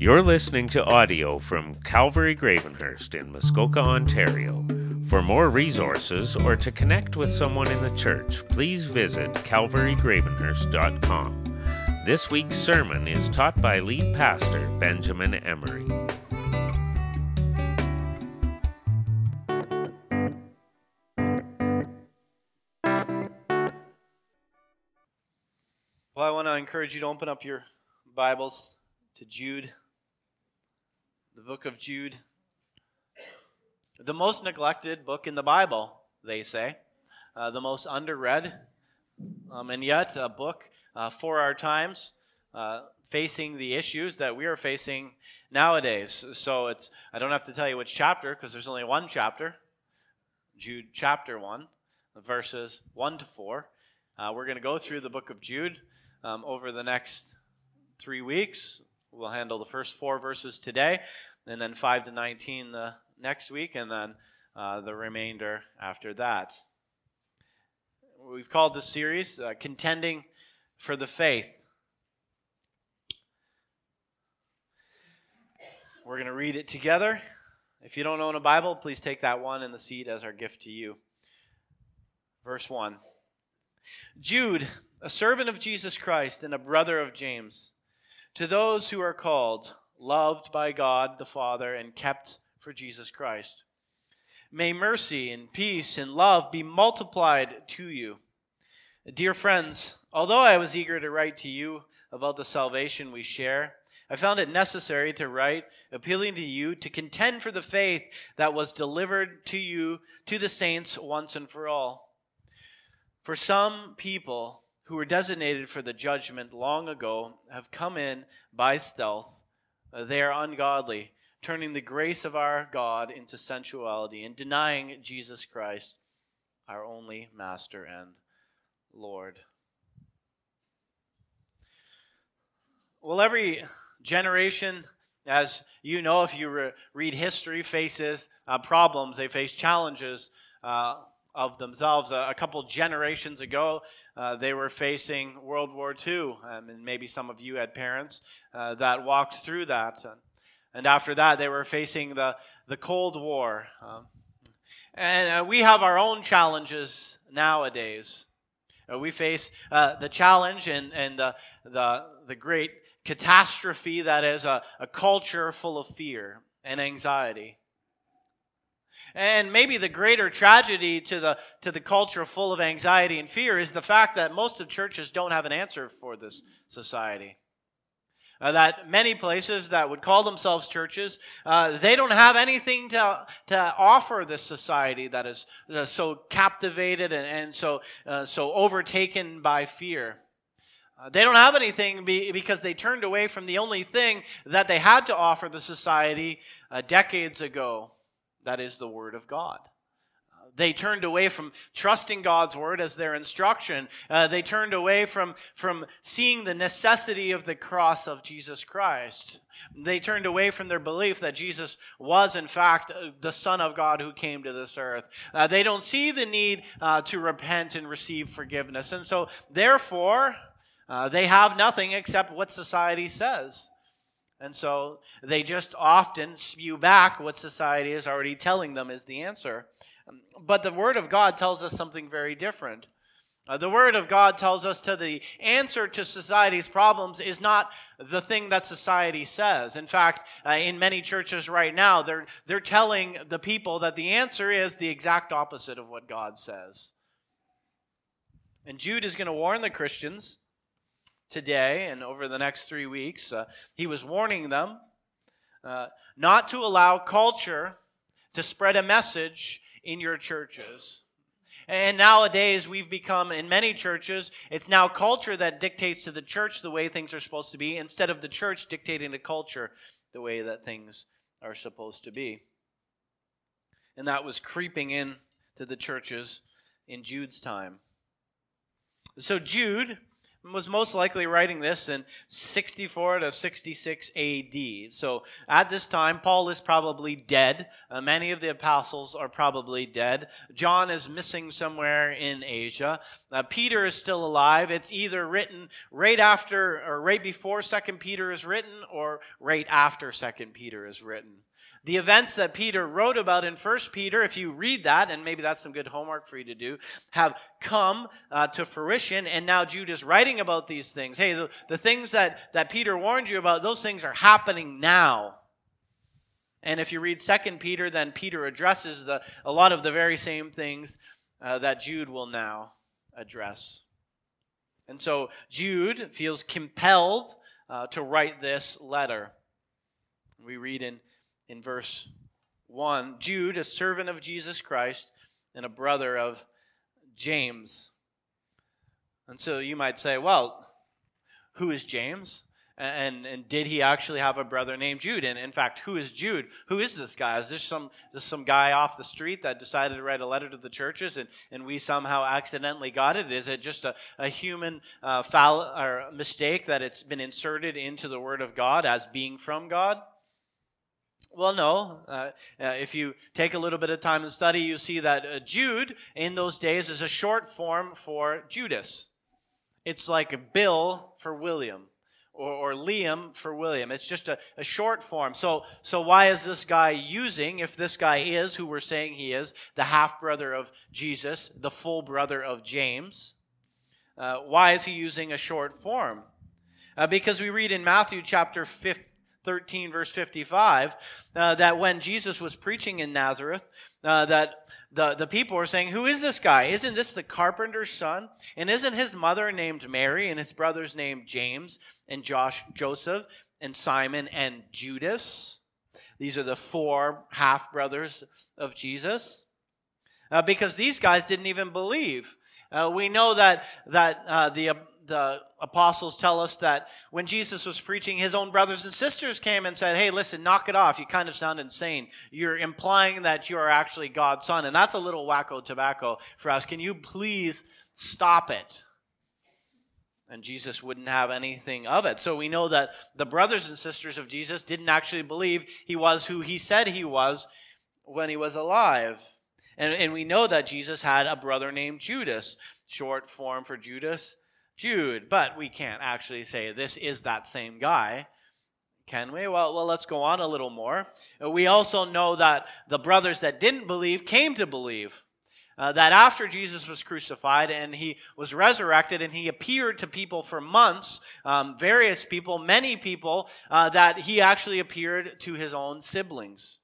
You're listening to audio from Calvary Gravenhurst in Muskoka, Ontario. For more resources or to connect with someone in the church, please visit calvarygravenhurst.com. This week's sermon is taught by lead pastor Benjamin Emery. Well, I want to encourage you to open up your Bibles to Jude, the book of Jude. The most neglected book in the Bible, they say, uh, the most underread, um, and yet a book uh, for our times, uh, facing the issues that we are facing nowadays. So it's I don't have to tell you which chapter because there's only one chapter, Jude chapter one, verses one to four. Uh, we're going to go through the book of Jude um, over the next three weeks. We'll handle the first four verses today, and then 5 to 19 the next week, and then uh, the remainder after that. We've called this series uh, Contending for the Faith. We're going to read it together. If you don't own a Bible, please take that one in the seat as our gift to you. Verse 1 Jude a servant of Jesus Christ and a brother of James, to those who are called, loved by God the Father, and kept for Jesus Christ. May mercy and peace and love be multiplied to you. Dear friends, although I was eager to write to you about the salvation we share, I found it necessary to write, appealing to you to contend for the faith that was delivered to you, to the saints once and for all. For some people, who were designated for the judgment long ago have come in by stealth. They are ungodly, turning the grace of our God into sensuality and denying Jesus Christ, our only Master and Lord. Well, every generation, as you know, if you re- read history, faces uh, problems, they face challenges. Uh, of themselves. A, couple generations ago, uh, they were facing World War II, um, and maybe some of you had parents uh, that walked through that. And after that, they were facing the, the Cold War. Um, and uh, we have our own challenges nowadays. Uh, we face uh, the challenge and, and the, the, the great catastrophe that is a, a culture full of fear and anxiety. And maybe the greater tragedy to the, to the culture full of anxiety and fear is the fact that most of churches don't have an answer for this society. Uh, that many places that would call themselves churches, uh, they don't have anything to, to offer this society that is uh, so captivated and, and so, uh, so overtaken by fear. Uh, they don't have anything be, because they turned away from the only thing that they had to offer the society uh, decades ago. That is the Word of God. They turned away from trusting God's word as their instruction. Uh, they turned away from, from seeing the necessity of the cross of Jesus Christ. They turned away from their belief that Jesus was, in fact, uh, the Son of God who came to this earth. Uh, they don't see the need uh, to repent and receive forgiveness. And so, therefore, uh, they have nothing except what society says. And so they just often spew back what society is already telling them is the answer. But the Word of God tells us something very different. Uh, the Word of God tells us to the answer to society's problems is not the thing that society says. In fact, uh, in many churches right now, they're, they're telling the people that the answer is the exact opposite of what God says. And Jude is going to warn the Christians today and over the next three weeks. Uh, he was warning them uh, not to allow culture to spread a message in your churches. And nowadays, we've become, in many churches, it's now culture that dictates to the church the way things are supposed to be instead of the church dictating to culture the way that things are supposed to be. And that was creeping in to the churches in Jude's time. So, Jude was most likely writing this in 64 to 66 AD. So at this time, Paul is probably dead. Uh, many of the apostles are probably dead. John is missing somewhere in Asia. Uh, Peter is still alive. It's either written right after or right before Second Peter is written or right after Second Peter is written. The events that Peter wrote about in 1 Peter, if you read that, and maybe that's some good homework for you to do, have come uh, to fruition. And now Jude is writing about these things. Hey, the, the things that, that Peter warned you about, those things are happening now. And if you read 2 Peter, then Peter addresses the, a lot of the very same things uh, that Jude will now address. And so Jude feels compelled uh, to write this letter. We read in in verse 1 Jude, a servant of Jesus Christ and a brother of James. And so you might say, well, who is James? And, and did he actually have a brother named Jude? And in fact, who is Jude? Who is this guy? Is this some, this some guy off the street that decided to write a letter to the churches and, and we somehow accidentally got it? Is it just a, a human uh, foul or mistake that it's been inserted into the Word of God as being from God? Well, no. Uh, uh, if you take a little bit of time and study, you see that uh, Jude in those days is a short form for Judas. It's like Bill for William or, or Liam for William. It's just a, a short form. So, so why is this guy using, if this guy is who we're saying he is, the half brother of Jesus, the full brother of James? Uh, why is he using a short form? Uh, because we read in Matthew chapter 15, 13, verse 55, uh, that when Jesus was preaching in Nazareth, uh, that the, the people were saying, Who is this guy? Isn't this the carpenter's son? And isn't his mother named Mary and his brothers named James and Josh, Joseph and Simon and Judas? These are the four half brothers of Jesus. Uh, because these guys didn't even believe. Uh, we know that that uh, the the apostles tell us that when Jesus was preaching, his own brothers and sisters came and said, Hey, listen, knock it off. You kind of sound insane. You're implying that you are actually God's son. And that's a little wacko tobacco for us. Can you please stop it? And Jesus wouldn't have anything of it. So we know that the brothers and sisters of Jesus didn't actually believe he was who he said he was when he was alive. And, and we know that Jesus had a brother named Judas, short form for Judas Jude, but we can't actually say this is that same guy. Can we? Well, well, let's go on a little more. We also know that the brothers that didn't believe came to believe. Uh, that after Jesus was crucified and he was resurrected and he appeared to people for months, um, various people, many people, uh, that he actually appeared to his own siblings.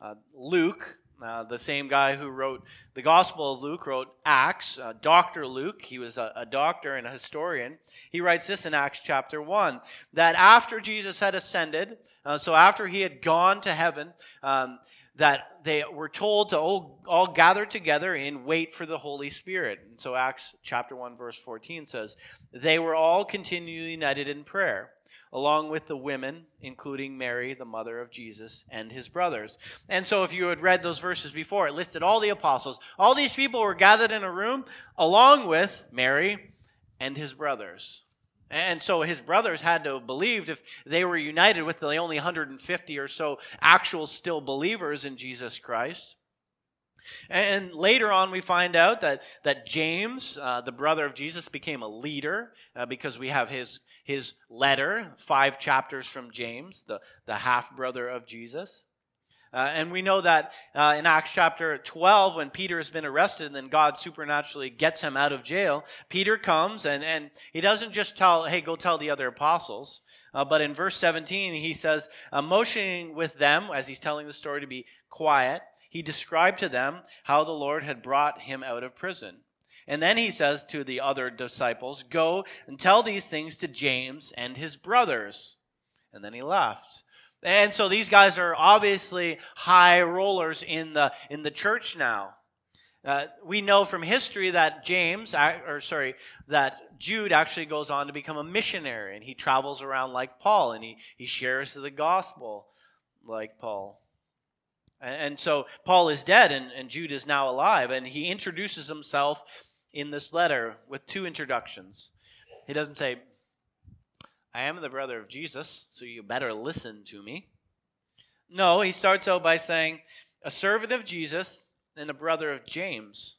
Uh, Luke uh, the same guy who wrote the Gospel of Luke wrote Acts, uh, Dr. Luke. He was a, a, doctor and a historian. He writes this in Acts chapter 1 that after Jesus had ascended, uh, so after he had gone to heaven, um, that they were told to all, all gather together and wait for the Holy Spirit. And so Acts chapter 1, verse 14 says, They were all continually united in prayer along with the women, including Mary, the mother of Jesus, and his brothers. And so, if you had read those verses before, it listed all the apostles. All these people were gathered in a room along with Mary and his brothers. And so his brothers had to have believed if they were united with the only 150 or so actual still believers in Jesus Christ. And later on, we find out that, that James, uh, the brother of Jesus, became a leader uh, because we have his, his letter, five chapters from James, the, the half brother of Jesus. Uh, and we know that uh, in Acts chapter 12, when Peter has been arrested and then God supernaturally gets him out of jail, Peter comes and, and he doesn't just tell, hey, go tell the other apostles. Uh, but in verse 17, he says, motioning with them, as he's telling the story, to be quiet, he described to them how the Lord had brought him out of prison. And then he says to the other disciples, Go and tell these things to James and his brothers. And then he left. And so these guys are obviously high rollers in the, in the church now. Uh, we know from history that James, or sorry, that Jude actually goes on to become a missionary and he travels around like Paul and he, he shares the gospel like Paul. And so Paul is dead and, and Jude is now alive, and he introduces himself in this letter with two introductions. He doesn't say, I am the brother of Jesus, so you better listen to me. No, he starts out by saying, a servant of Jesus and a brother of James.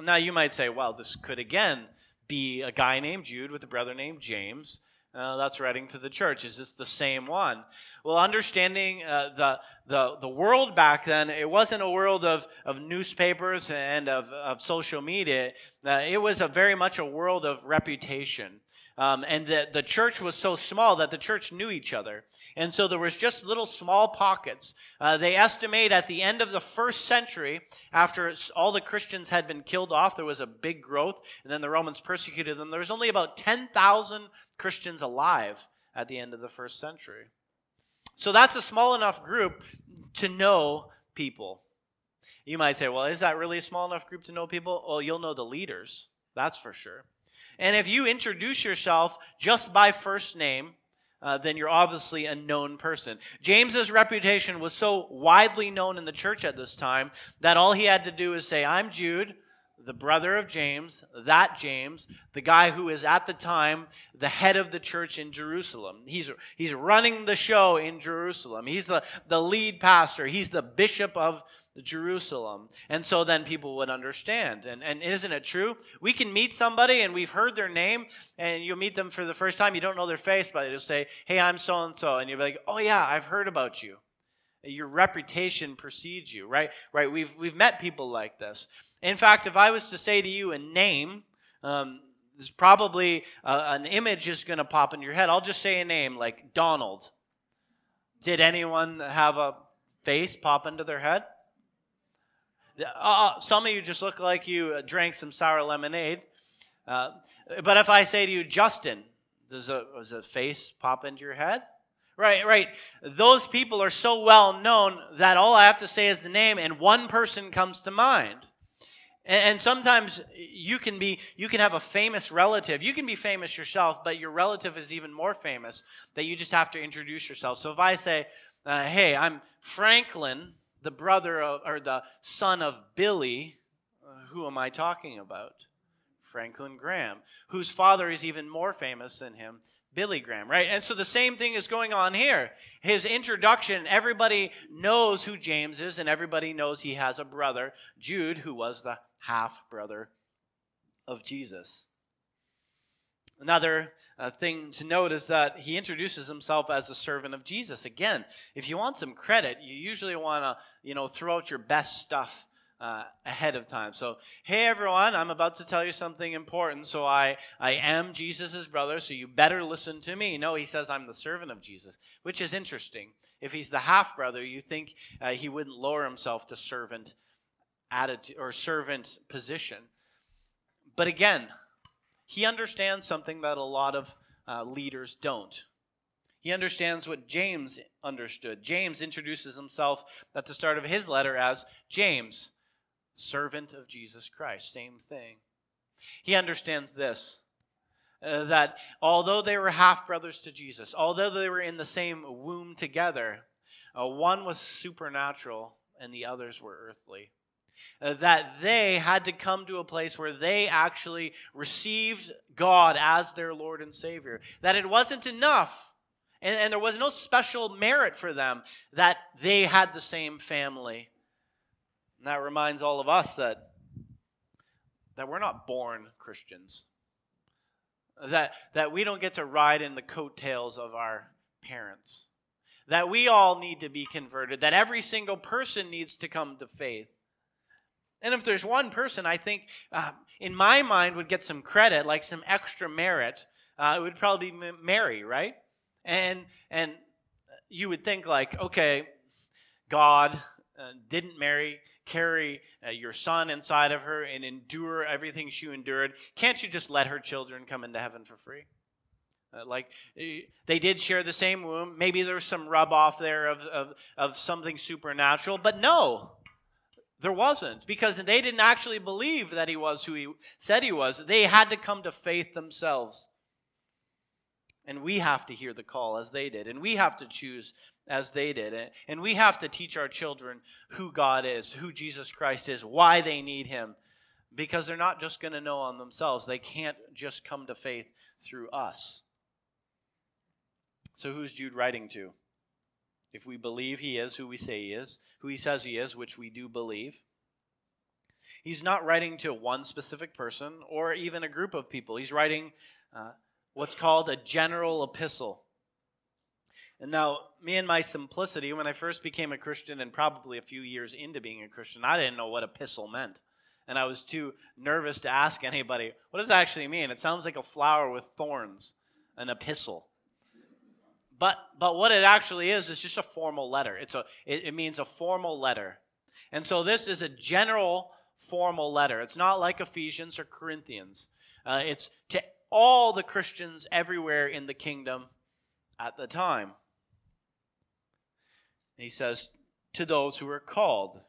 Now you might say, well, this could again be a guy named Jude with a brother named James. Uh, that's writing to the church. Is this the same one? Well, understanding uh, the, the, the world back then, it wasn't a world of, of newspapers and of, of social media. Uh, it was a very much a world of reputation. Um, and the, the church was so small that the church knew each other. And so there was just little small pockets. Uh, they estimate at the end of the first century, after all the Christians had been killed off, there was a big growth, and then the Romans persecuted them. There was only about 10,000 Christians alive at the end of the first century. So that's a small enough group to know people. You might say, well, is that really a small enough group to know people? Well, you'll know the leaders, that's for sure. And if you introduce yourself just by first name, uh, then you're obviously a known person. James's reputation was so widely known in the church at this time that all he had to do is say, I'm Jude, the brother of James, that James, the guy who is at the time the head of the church in Jerusalem. He's, he's running the show in Jerusalem. He's the, the lead pastor. He's the bishop of Jerusalem. And so then people would understand. And, and isn't it true? We can meet somebody and we've heard their name and you'll meet them for the first time. You don't know their face, but they'll say, Hey, I'm so and so. And you'll be like, Oh, yeah, I've heard about you. Your reputation precedes you, right? Right. We've, we've met people like this. In fact, if I was to say to you a name, um, there's probably uh, an image is going to pop in your head. I'll just say a name like Donald. Did anyone have a face pop into their head? Uh, uh some of you just look like you uh, drank some sour lemonade. Uh, but if I say to you, Justin, does a, does a face pop into your head? Right, right. Those people are so well known that all I have to say is the name and one person comes to mind. And, and sometimes you can be, you can have a famous relative. You can be famous yourself, but your relative is even more famous that you just have to introduce yourself. So if I say, uh, hey, I'm Franklin, the brother of, or the son of Billy, uh, who am I talking about? Franklin Graham, whose father is even more famous than him, Billy Graham, right? And so the same thing is going on here. His introduction, everybody knows who James is, and everybody knows he has a brother, Jude, who was the half brother of Jesus. Another uh, thing to note is that he introduces himself as a servant of Jesus. Again, if you want some credit, you usually want to, you know, throw out your best stuff uh, ahead of time. So, hey everyone, I'm about to tell you something important. So, I, I am Jesus's brother, so you better listen to me. No, he says I'm the servant of Jesus, which is interesting. If he's the half brother, you think uh, he wouldn't lower himself to servant attitude or servant position. But again, he understands something that a lot of uh, leaders don't. He understands what James understood. James introduces himself at the start of his letter as James, servant of Jesus Christ. Same thing. He understands this uh, that although they were half brothers to Jesus, although they were in the same womb together, uh, one was supernatural and the others were earthly. Uh, that they had to come to a place where they actually received God as their Lord and Savior. That it wasn't enough, and, and there was no special merit for them, that they had the same family and that reminds all of us that, that we're not born Christians. That, that we don't get to ride in the coattails of our parents. That we all need to be converted. That every single person needs to come to faith. And if there's one person I think, uh, in my mind, would get some credit, like some extra merit, uh, it would probably be Mary, right? And and you would think like, okay, God uh, didn't Mary carry uh, your son inside of her and endure everything she endured, can't you just let her children come into heaven for free? Uh, like eh, they did share the same womb. Maybe there's some rub off there of, of, of something supernatural, but no, there wasn't because they didn't actually believe that he was who he said he was. They had to come to faith themselves. And we have to hear the call as they did. And we have to choose as they did. And we have to teach our children who God is, who Jesus Christ is, why they need Him. because they're not just going to know on themselves. They can't just come to faith through us. So, who's Jude writing to? If we believe he is who we say he is, who he says he is, which we do believe, he's not writing to one specific person or even a group of people. He's writing uh, what's called a general epistle. And now, me and my simplicity, when I first became a Christian and probably a few years into being a Christian, I didn't know what epistle meant. And I was too nervous to ask anybody, what does that actually mean? It sounds like a flower with thorns, an epistle. But, but what it actually is, is just a formal letter. It's a, it, it means a formal letter. And so this is a general formal letter. It's not like Ephesians or Corinthians. Uh, it's to all the Christians everywhere in the kingdom at the time. He says, to those who are called.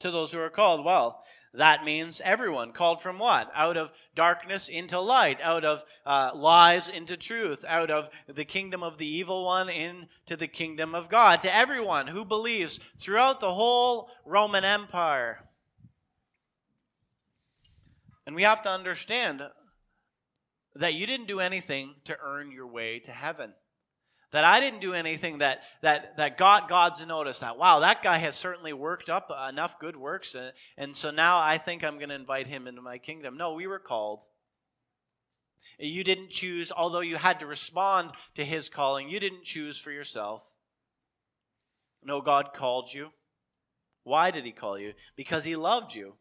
To those who are called. Well, that means everyone. Called from what? Out of darkness into light, out of uh, lies into truth, out of the kingdom of the evil one into the kingdom of God. To everyone who believes throughout the whole Roman Empire. And we have to understand that you didn't do anything to earn your way to heaven. That I didn't do anything that, that, that got God's notice that, wow, that guy has certainly worked up enough good works, and, and so now I think I'm going to invite him into my kingdom. No, we were called. You didn't choose, although you had to respond to his calling, you didn't choose for yourself. No, God called you. Why did he call you? Because he loved you.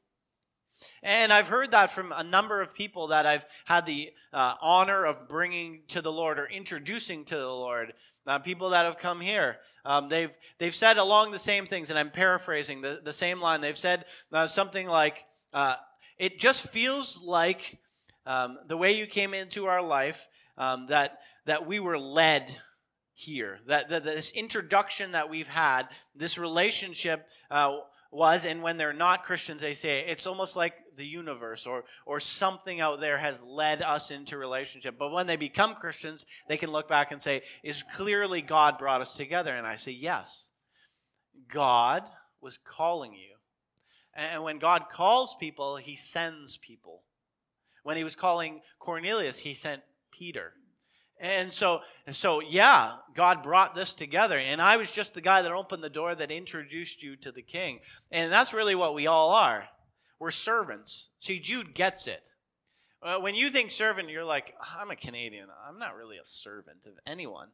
And I've heard that from a number of people that I've had the uh, honor of bringing to the Lord or introducing to the Lord. Uh, people that have come here, um, they've they've said along the same things, and I'm paraphrasing the, the same line. They've said uh, something like, uh, "It just feels like um, the way you came into our life um, that that we were led." Here, that, that this introduction that we've had, this relationship uh, was, and when they're not Christians, they say it's almost like the universe or, or something out there has led us into relationship. But when they become Christians, they can look back and say, is clearly God brought us together? And I say, yes. God was calling you. And when God calls people, he sends people. When he was calling Cornelius, he sent Peter. And so, so yeah, God brought this together. And I was just the guy that opened the door that introduced you to the king. And that's really what we all are. We're servants. See, Jude gets it. Uh, when you think servant, you're like, I'm a Canadian. I'm not really a servant of anyone.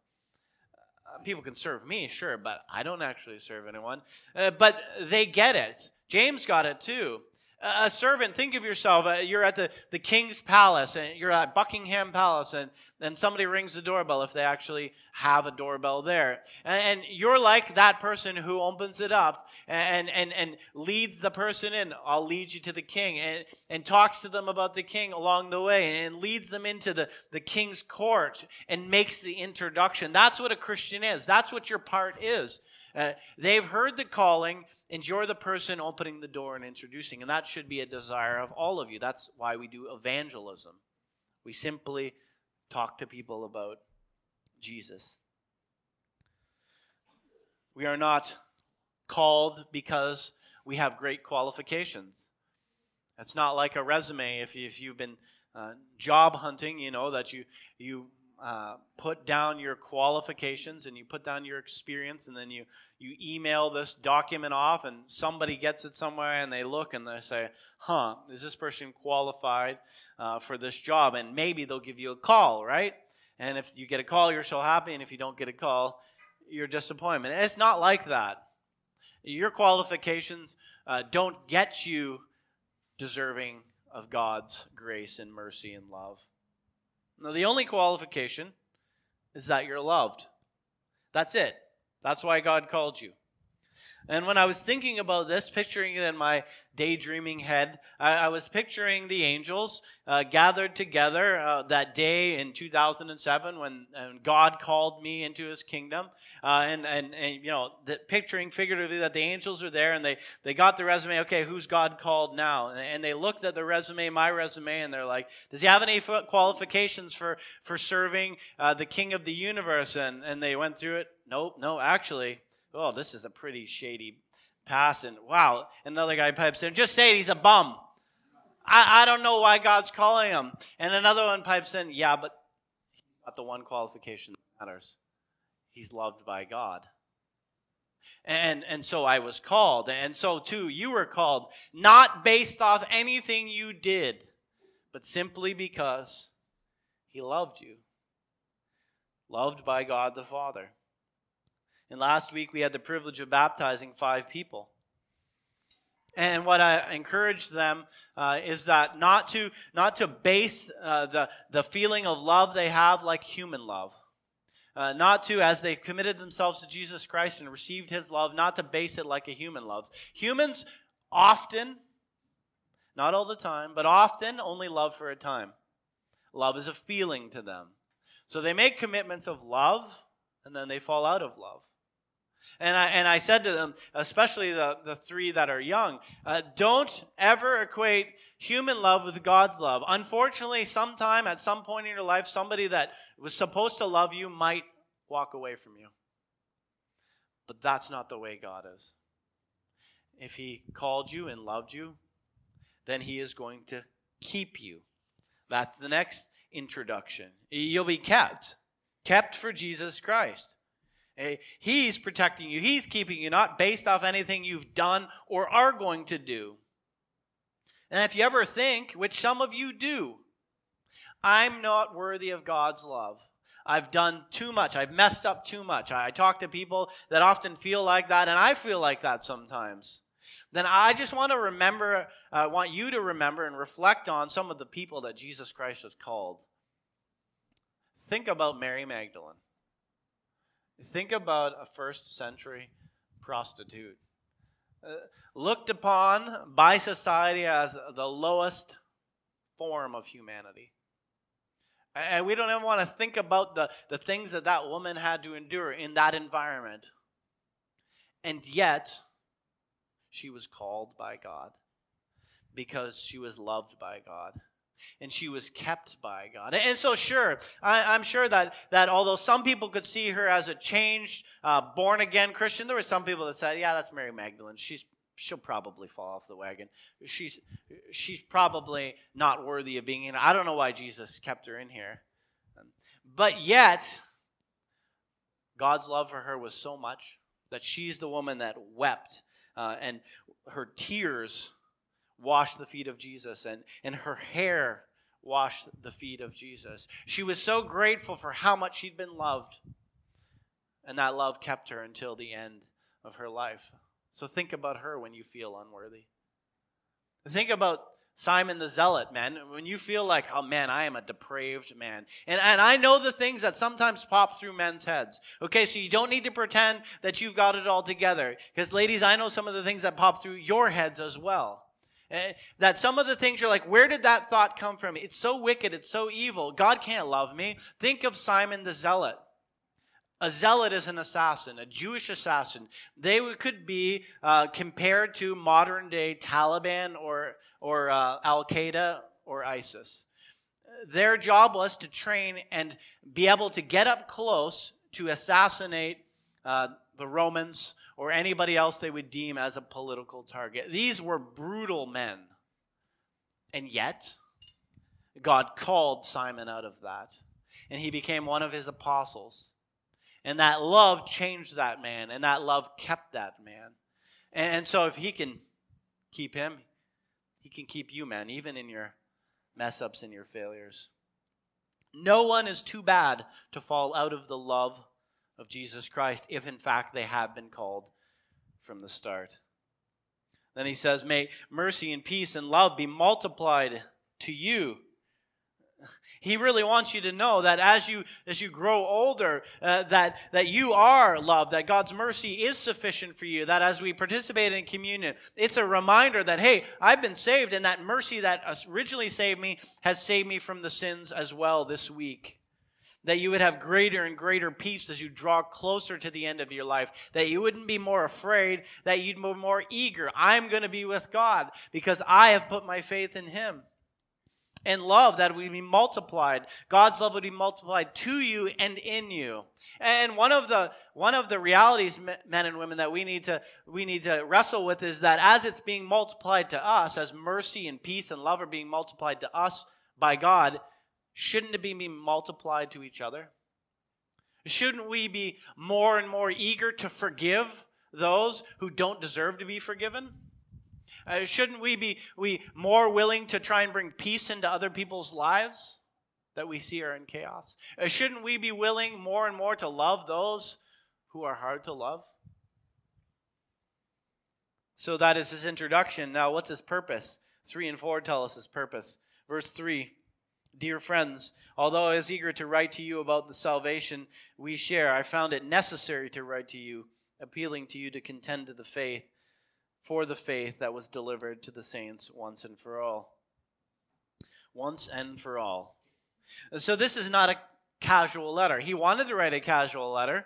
Uh, people can serve me, sure, but I don't actually serve anyone. Uh, but they get it. James got it too a servant, think of yourself, uh, you're at the, the king's palace, and you're at Buckingham Palace, and, and somebody rings the doorbell if they actually have a doorbell there. And, and you're like that person who opens it up and, and, and leads the person in. I'll lead you to the king, and, and talks to them about the king along the way, and leads them into the, the king's court and makes the introduction. That's what a Christian is. That's what your part is. Uh, they've heard the calling, and you're the person opening the door and introducing. And that should be a desire of all of you. That's why we do evangelism. We simply talk to people about Jesus. We are not called because we have great qualifications. It's not like a resume if, you, if you've been uh, job hunting, you know, that you, you uh, put down your qualifications and you put down your experience and then you, you email this document off and somebody gets it somewhere and they look and they say huh is this person qualified uh, for this job? And maybe they'll give you a call right? And if you get a call you're so happy and if you don't get a call you're disappointed. It's not like that. Your qualifications uh, don't get you deserving of god's grace and mercy and love now, the only qualification is that you're loved. That's it. That's why God called you. And when I was thinking about this, picturing it in my daydreaming head, I, I was picturing the angels uh, gathered together uh, that day in 2007 when God called me into his kingdom. Uh, and, and, and, you know, the, picturing figuratively that the angels are there and they, they got the resume, okay, who's God called now? And, and they looked at the resume, my resume, and they're like, does he have any qualifications for, for serving uh, the king of the universe? And, and they went through it. Nope, no, actually, oh, this is a pretty shady pass. And wow, another guy pipes in, just say he's a bum. I, I don't know why God's calling him. And another one pipes in, yeah, but not the one qualification that matters. He's loved by God. And, and so I was called. And so too, you were called, not based off anything you did, but simply because he loved you. Loved by God the Father. And last week we had the privilege of baptizing five people. And what I encourage them uh, is that not to not to base uh, the the feeling of love they have like human love, uh, not to as they committed themselves to Jesus Christ and received His love, not to base it like a human loves. Humans often, not all the time, but often only love for a time. Love is a feeling to them, so they make commitments of love and then they fall out of love. And I, and I said to them, especially the, the three that are young, uh, don't ever equate human love with God's love. Unfortunately, sometime at some point in your life, somebody that was supposed to love you might walk away from you. But that's not the way God is. If He called you and loved you, then He is going to keep you. That's the next introduction. You'll be kept, kept for Jesus Christ. He's protecting you. He's keeping you, not based off anything you've done or are going to do. And if you ever think, which some of you do, I'm not worthy of God's love. I've done too much. I've messed up too much. I talk to people that often feel like that, and I feel like that sometimes. Then I just want to remember, I uh, want you to remember and reflect on some of the people that Jesus Christ has called. Think about Mary Magdalene. Think about a first century prostitute. Uh, looked upon by society as the lowest form of humanity. And we don't even want to think about the, the things that that woman had to endure in that environment. And yet, she was called by God because she was loved by God and she was kept by God. And so, sure, I, am sure that, that although some people could see her as a changed, uh, born again Christian, there were some people that said, yeah, that's Mary Magdalene. She's, she'll probably fall off the wagon. She's, she's probably not worthy of being in. I don't know why Jesus kept her in here. But yet, God's love for her was so much that she's the woman that wept, uh, and her tears washed the feet of Jesus, and, and her hair washed the feet of Jesus. She was so grateful for how much she'd been loved, and that love kept her until the end of her life. So think about her when you feel unworthy. Think about Simon the Zealot, man. When you feel like, oh man, I am a depraved man. And, and I know the things that sometimes pop through men's heads. Okay, so you don't need to pretend that you've got it all together. Because, ladies, I know some of the things that pop through your heads as well. Eh, that some of the things you're like, where did that thought come from? It's so wicked, it's so evil. God can't love me. Think of Simon the Zealot. A zealot is an assassin, a Jewish assassin. They could be uh, compared to modern day Taliban or, or uh, Al Qaeda or ISIS. Their job was to train and be able to get up close to assassinate uh, the Romans or anybody else they would deem as a political target. These were brutal men. And yet, God called Simon out of that, and he became one of his apostles. And that love changed that man, and that love kept that man. And so, if he can keep him, he can keep you, man, even in your mess ups and your failures. No one is too bad to fall out of the love of Jesus Christ, if in fact they have been called from the start. Then he says, May mercy and peace and love be multiplied to you. He really wants you to know that as you as you grow older, uh, that that you are loved, that God's mercy is sufficient for you. That as we participate in communion, it's a reminder that hey, I've been saved, and that mercy that originally saved me has saved me from the sins as well this week that you would have greater and greater peace as you draw closer to the end of your life, that you wouldn't be more afraid, that you'd be more eager. I'm going to be with God because I have put my faith in Him. and love that would be multiplied. God's love would be multiplied to you and in you. And one of the one of the realities, men and women, that we need to we need to wrestle with is that as it's being multiplied to us, as mercy and peace and love are being multiplied to us by God, shouldn't it be multiplied to each other? Shouldn't we be more and more eager to forgive those who don't deserve to be forgiven? Uh, shouldn't we be we more willing to try and bring peace into other people's lives that we see are in chaos? Uh, shouldn't we be willing more and more to love those who are hard to love? So that is his introduction. Now, what's his purpose? 3 and 4 tell us his purpose. Verse 3 Dear friends, although I was eager to write to you about the salvation we share, I found it necessary to write to you, appealing to you to contend to the faith for the faith that was delivered to the saints once and for all. Once and for all. So this is not a casual letter. He wanted to write a casual letter,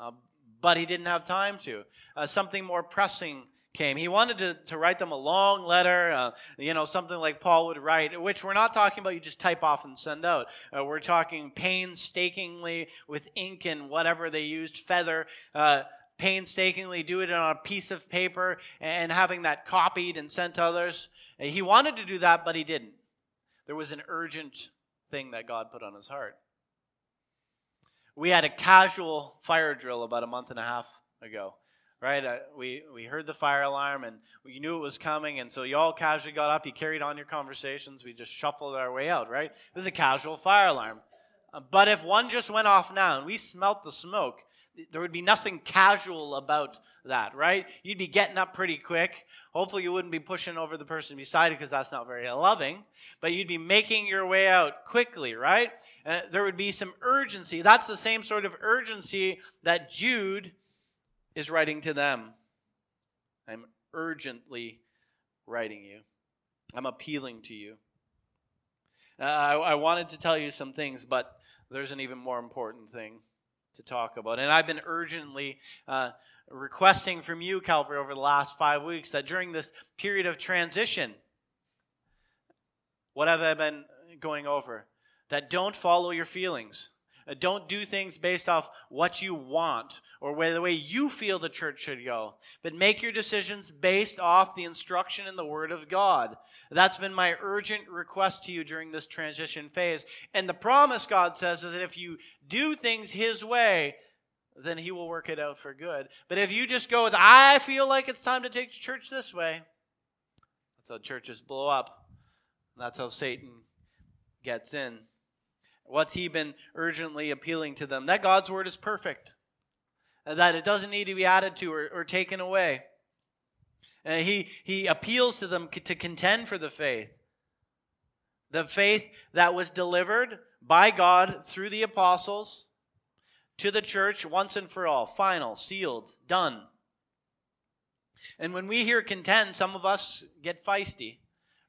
uh, but he didn't have time to. Uh, something more pressing came. He wanted to, to write them a long letter, uh, you know, something like Paul would write, which we're not talking about you just type off and send out. Uh, we're talking painstakingly with ink and whatever they used, feather, uh, painstakingly do it on a piece of paper and having that copied and sent to others. He wanted to do that, but he didn't. There was an urgent thing that God put on his heart. We had a casual fire drill about a month and a half ago, right? Uh, we, we heard the fire alarm and we knew it was coming, and so you all casually got up, you carried on your conversations, we just shuffled our way out, right? It was a casual fire alarm. Uh, but if one just went off now and we smelt the smoke, there would be nothing casual about that, right? You'd be getting up pretty quick. Hopefully, you wouldn't be pushing over the person beside you because that's not very loving, but you'd be making your way out quickly, right? Uh, there would be some urgency. That's the same sort of urgency that Jude is writing to them. I'm urgently writing you, I'm appealing to you. Uh, I, I wanted to tell you some things, but there's an even more important thing to talk about. And I've been urgently uh, requesting from you, Calvary, over the last five weeks that during this period of transition, what have I been going over? That don't follow your feelings. Uh, don't do things based off what you want or the way you feel the church should go, but make your decisions based off the instruction in the Word of God. That's been my urgent request to you during this transition phase. And the promise, God says, is that if you do things His way, then He will work it out for good. But if you just go with, I feel like it's time to take church this way, that's how churches blow up. That's how Satan gets in. What's he been urgently appealing to them? That God's word is perfect, uh, that it doesn't need to be added to or, or taken away. And he, he appeals to them to contend for the faith. The faith that was delivered by God through the apostles to the church once and for all, final, sealed, done. And when we hear contend, some of us get feisty.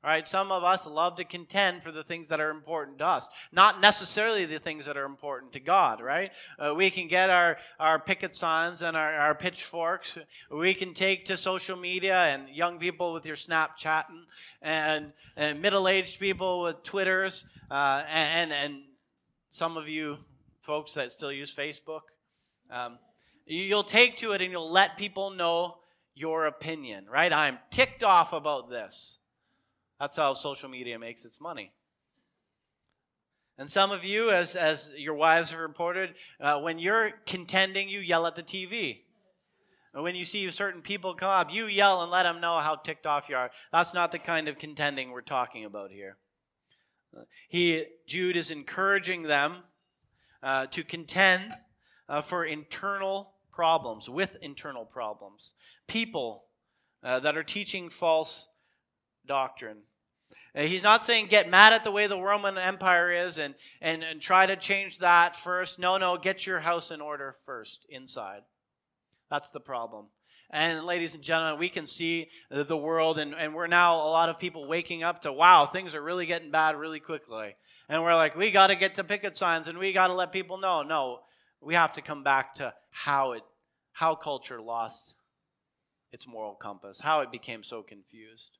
Right, some of us love to contend for the things that are important to us, not necessarily the things that are important to God, right? Uh, we can get our, our picket signs and our, our pitchforks. We can take to social media and young people with your Snapchatting and, and middle aged people with Twitters uh, and, and some of you folks that still use Facebook. Um, you'll take to it and you'll let people know your opinion, right? I'm ticked off about this. That's how social media makes its money. And some of you, as, as your wives have reported, uh, when you're contending, you yell at the TV. And when you see certain people come up, you yell and let them know how ticked off you are. That's not the kind of contending we're talking about here. He, Jude is encouraging them uh, to contend uh, for internal problems, with internal problems. People uh, that are teaching false doctrine. Uh, he's not saying get mad at the way the Roman Empire is and, and, and try to change that first. No, no, get your house in order first inside. That's the problem. And ladies and gentlemen, we can see the world, and, and we're now a lot of people waking up to, wow, things are really getting bad really quickly. And we're like, we got to get the picket signs and we got to let people know. No, we have to come back to how it, how culture lost its moral compass, how it became so confused.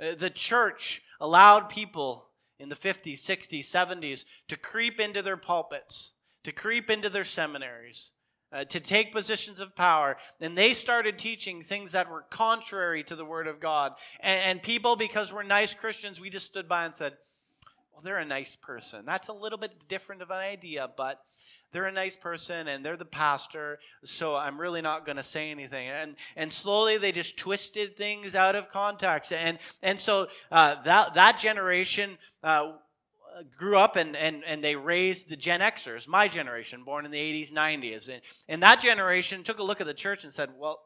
Uh, the church allowed people in the 50s, 60s, 70s to creep into their pulpits, to creep into their seminaries, uh, to take positions of power. And they started teaching things that were contrary to the Word of God. And, and people, because we're nice Christians, we just stood by and said, well, they're a nice person. That's a little bit different of an idea, but they're a nice person and they're the pastor, so I'm really not going to say anything. And and slowly they just twisted things out of context. And and so uh, that that generation. Uh, grew up and, and, and they raised the Gen Xers, my generation, born in the 80s, 90s. And, and that generation took a look at the church and said, well,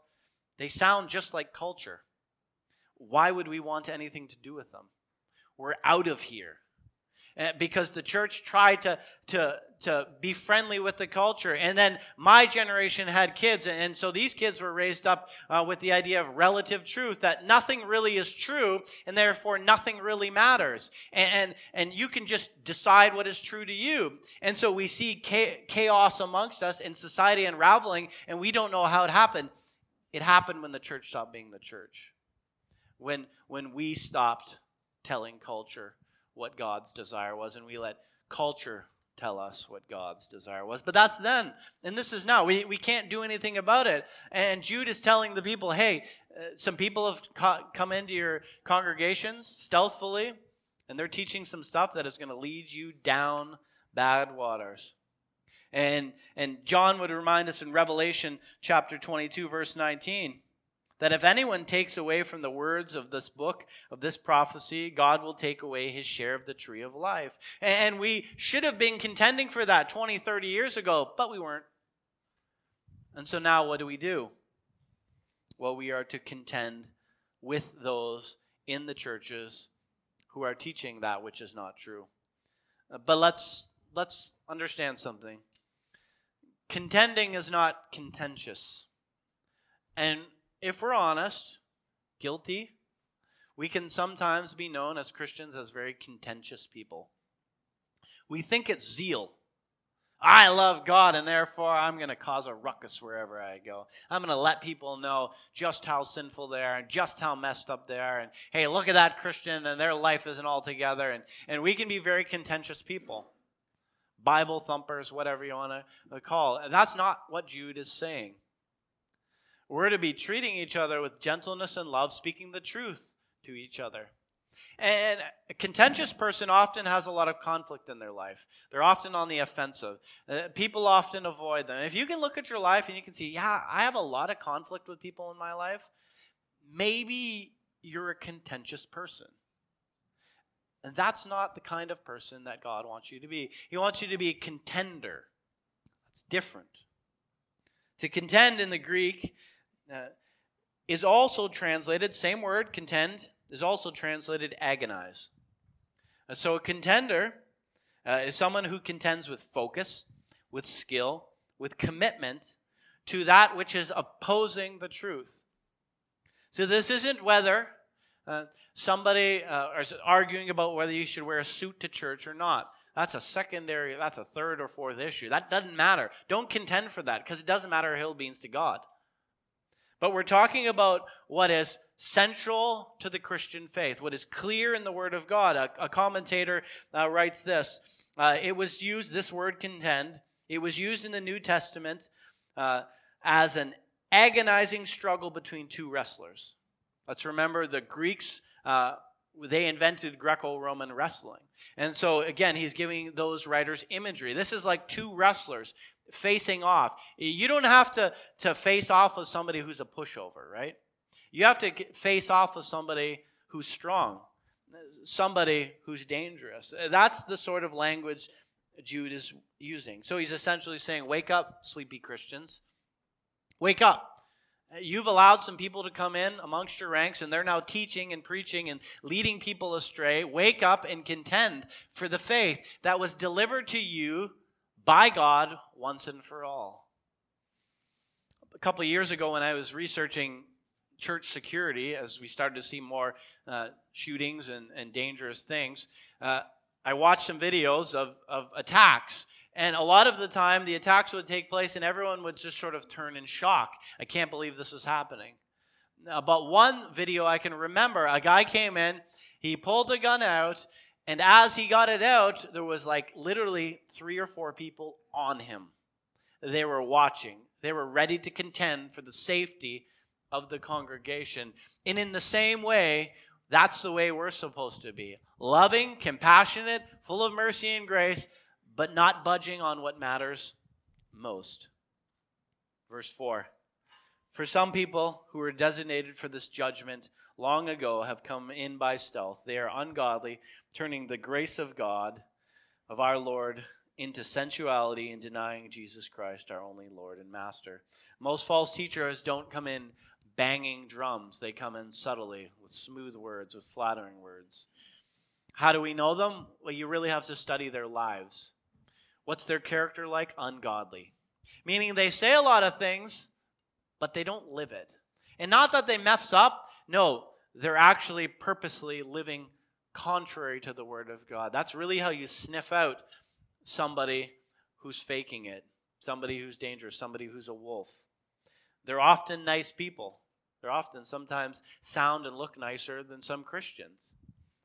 they sound just like culture. Why would we want anything to do with them? We're out of here. Because the church tried to, to, to be friendly with the culture. And then my generation had kids, and so these kids were raised up uh, with the idea of relative truth that nothing really is true, and therefore nothing really matters. And, and, and you can just decide what is true to you. And so we see chaos amongst us and society unraveling, and we don't know how it happened. It happened when the church stopped being the church. When, when we stopped telling culture what God's desire was, and we let culture tell us what God's desire was. But that's then, and this is now. We, we can't do anything about it. And Jude is telling the people, hey, uh, some people have co- come into your congregations stealthily, and they're teaching some stuff that is going to lead you down bad waters. And, and John would remind us in Revelation chapter 22, verse 19 that if anyone takes away from the words of this book, of this prophecy, God will take away his share of the tree of life. And we should have been contending for that 20, 30 years ago, but we weren't. And so now what do we do? Well, we are to contend with those in the churches who are teaching that which is not true. But let's let's understand something. Contending is not contentious. And if we're honest, guilty, we can sometimes be known as Christians as very contentious people. We think it's zeal. I love God, and therefore I'm going to cause a ruckus wherever I go. I'm going to let people know just how sinful they are and just how messed up they are. And hey, look at that Christian, and their life isn't all together. And, and we can be very contentious people. Bible thumpers, whatever you want to call. That's not what Jude is saying. We're to be treating each other with gentleness and love, speaking the truth to each other. And a contentious person often has a lot of conflict in their life. They're often on the offensive. Uh, people often avoid them. If you can look at your life and you can see, yeah, I have a lot of conflict with people in my life, maybe you're a contentious person. And that's not the kind of person that God wants you to be. He wants you to be a contender. That's different. To contend in the Greek uh, is also translated, same word, contend, is also translated agonize. Uh, so a contender uh, is someone who contends with focus, with skill, with commitment to that which is opposing the truth. So this isn't whether uh, somebody uh, is arguing about whether you should wear a suit to church or not. That's a secondary, that's a third or fourth issue. That doesn't matter. Don't contend for that because it doesn't matter hill beans to God. But we're talking about what is central to the Christian faith, what is clear in the Word of God. A, a commentator uh, writes this uh, It was used, this word contend, it was used in the New Testament uh, as an agonizing struggle between two wrestlers. Let's remember the Greeks, uh, they invented Greco Roman wrestling. And so, again, he's giving those writers imagery. This is like two wrestlers facing off. You don't have to, to face off with somebody who's a pushover, right? You have to face off with somebody who's strong, somebody who's dangerous. Uh, that's the sort of language Jude is using. So he's essentially saying, Wake up, sleepy Christians. Wake up. You've allowed some people to come in amongst your ranks, and they're now teaching and preaching and leading people astray. Wake up and contend for the faith that was delivered to you by God once and for all. A couple years ago, when I was researching church security, as we started to see more uh, shootings and, and, dangerous things, uh, I watched some videos of, of attacks. And a lot of the time, the attacks would take place, and everyone would just sort of turn in shock. I can't believe this is happening. But one video I can remember, a guy came in, he pulled a gun out, And as he got it out, there was like literally three or four people on him. They were watching, they were ready to contend for the safety of the congregation. And in the same way, that's the way we're supposed to be loving, compassionate, full of mercy and grace, but not budging on what matters most. Verse 4 For some people who were designated for this judgment long ago have come in by stealth. They are ungodly, turning the grace of God, of our Lord, into sensuality and denying Jesus Christ, our only Lord and Master. Most false teachers don't come in banging drums, they come in subtly with smooth words, with flattering words. How do we know them? Well, you really have to study their lives. What's their character like? Ungodly. Meaning they say a lot of things, but they don't live it. And not that they mess up, no, they're actually purposely living contrary to the Word of God. That's really how you sniff out somebody who's faking it, somebody who's dangerous, somebody who's a wolf. They're often nice people. They're often sometimes sound and look nicer than some Christians,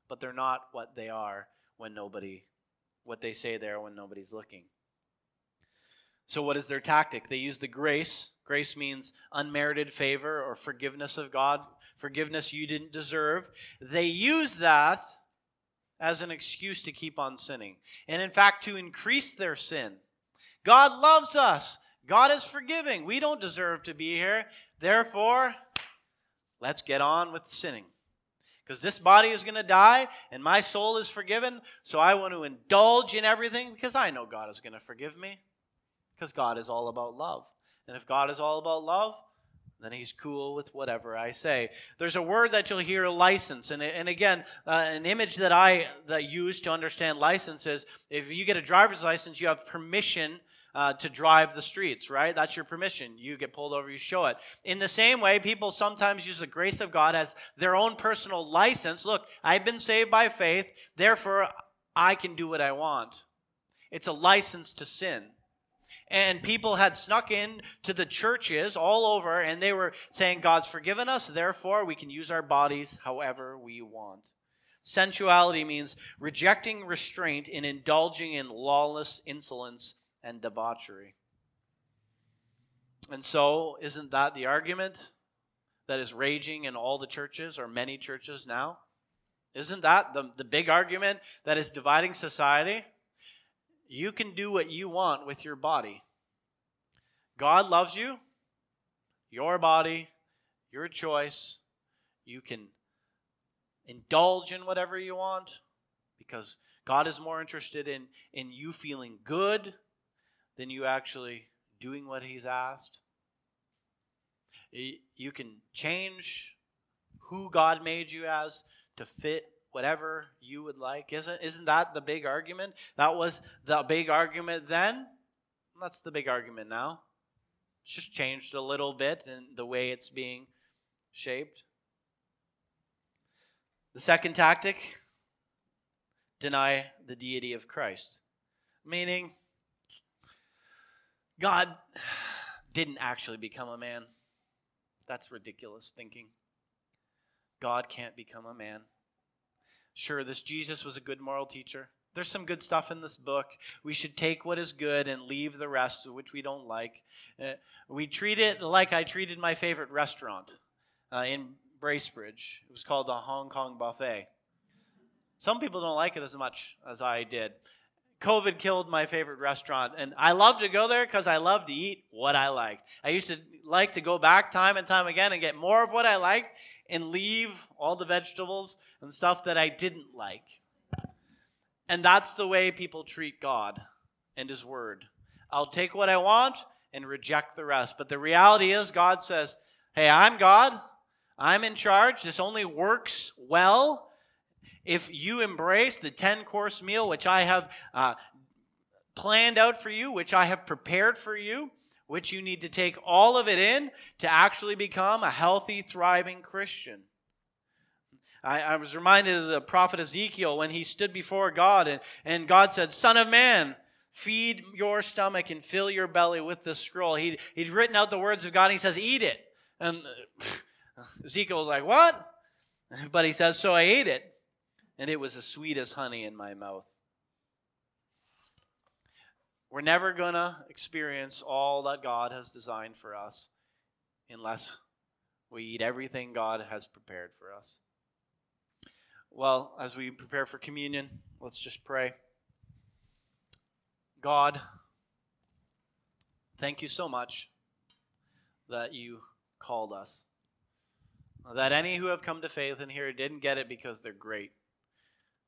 but they're not what they are when nobody, what they say they are when nobody's looking. So, what is their tactic? They use the grace. Grace means unmerited favor or forgiveness of God, forgiveness you didn't deserve. They use that as an excuse to keep on sinning. And in fact, to increase their sin. God loves us. God is forgiving. We don't deserve to be here. Therefore, let's get on with sinning. Because this body is going to die and my soul is forgiven. So I want to indulge in everything because I know God is going to forgive me. Because God is all about love. And if God is all about love, then he's cool with whatever I say. There's a word that you'll hear, license, and, and again, uh, an image that I that use to understand license is if you get a driver's license, you have permission uh, to drive the streets, right? That's your permission. You get pulled over, you show it. In the same way, people sometimes use the grace of God as their own personal license. Look, I've been saved by faith, therefore I can do what I want. It's a license to sin and people had snuck in to the churches all over and they were saying god's forgiven us therefore we can use our bodies however we want. Sensuality means rejecting restraint and indulging in lawless insolence and debauchery. And so isn't that the argument that is raging in all the churches or many churches now? Isn't that the, the big argument that is dividing society you can do what you want with your body. God loves you, your body, your choice. You can indulge in whatever you want because God is more interested in, in you feeling good than you actually doing what He's asked. You can change who God made you as to fit whatever you would like. Isn't, isn't that the big argument? That was the big argument then. That's the big argument now. It's just changed a little bit in the way it's being shaped. The second tactic deny the deity of Christ, meaning God didn't actually become a man. That's ridiculous thinking. God can't become a man. Sure, this Jesus was a good moral teacher. There's some good stuff in this book. We should take what is good and leave the rest, which we don't like. Uh, we treat it like I treated my favorite restaurant uh, in Bracebridge. It was called the Hong Kong Buffet. Some people don't like it as much as I did. COVID killed my favorite restaurant, and I love to go there because I love to eat what I liked. I used to like to go back time and time again and get more of what I liked, and leave all the vegetables and stuff that I didn't like. And that's the way people treat God and His Word. I'll take what I want and reject the rest. But the reality is, God says, Hey, I'm God. I'm in charge. This only works well if you embrace the 10 course meal, which I have uh, planned out for you, which I have prepared for you which you need to take all of it in to actually become a healthy, thriving Christian. I, I, was reminded of the prophet Ezekiel when he stood before God and, and God said, Son of man, feed your stomach and fill your belly with this scroll. He'd, he'd written out the words of God and he says, Eat it. And Ezekiel was like, What? But he says, So I ate it. and it was as sweet as honey in my mouth. We're never going to experience all that God has designed for us unless we eat everything God has prepared for us. Well, as we prepare for communion, let's just pray. God, thank you so much that you called us. That any who have come to faith in here didn't get it because they're great.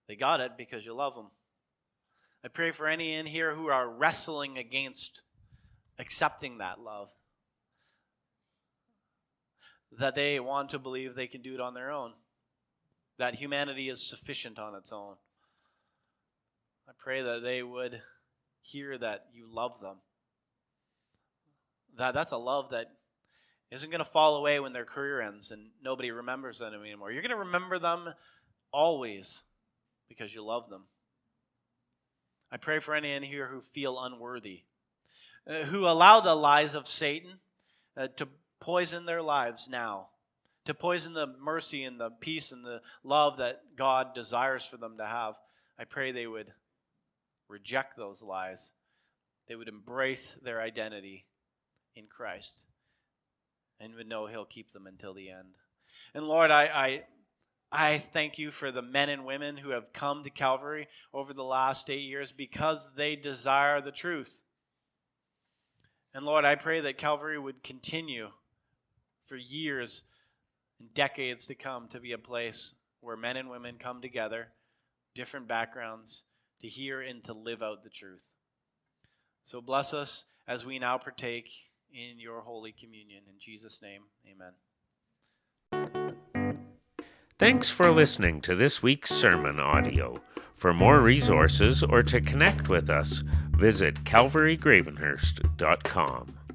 They got it because you love them. I pray for any in here who are wrestling against accepting that love. That they want to believe they can do it on their own. That humanity is sufficient on its own. I pray that they would hear that you love them. That that's a love that isn't going to fall away when their career ends and nobody remembers them anymore. You're going to remember them always because you love them. I pray for any in here who feel unworthy, uh, who allow the lies of Satan uh, to poison their lives now, to poison the mercy and the peace and the love that God desires for them to have. I pray they would reject those lies. They would embrace their identity in Christ and would know He'll keep them until the end. And Lord, I, I I thank you for the men and women who have come to Calvary over the last eight years because they desire the truth. And Lord, I pray that Calvary would continue for years and decades to come to be a place where men and women come together, different backgrounds, to hear and to live out the truth. So bless us as we now partake in your holy communion. In Jesus' name, amen. Thanks for listening to this week's sermon audio. For more resources or to connect with us, visit calvarygravenhurst.com.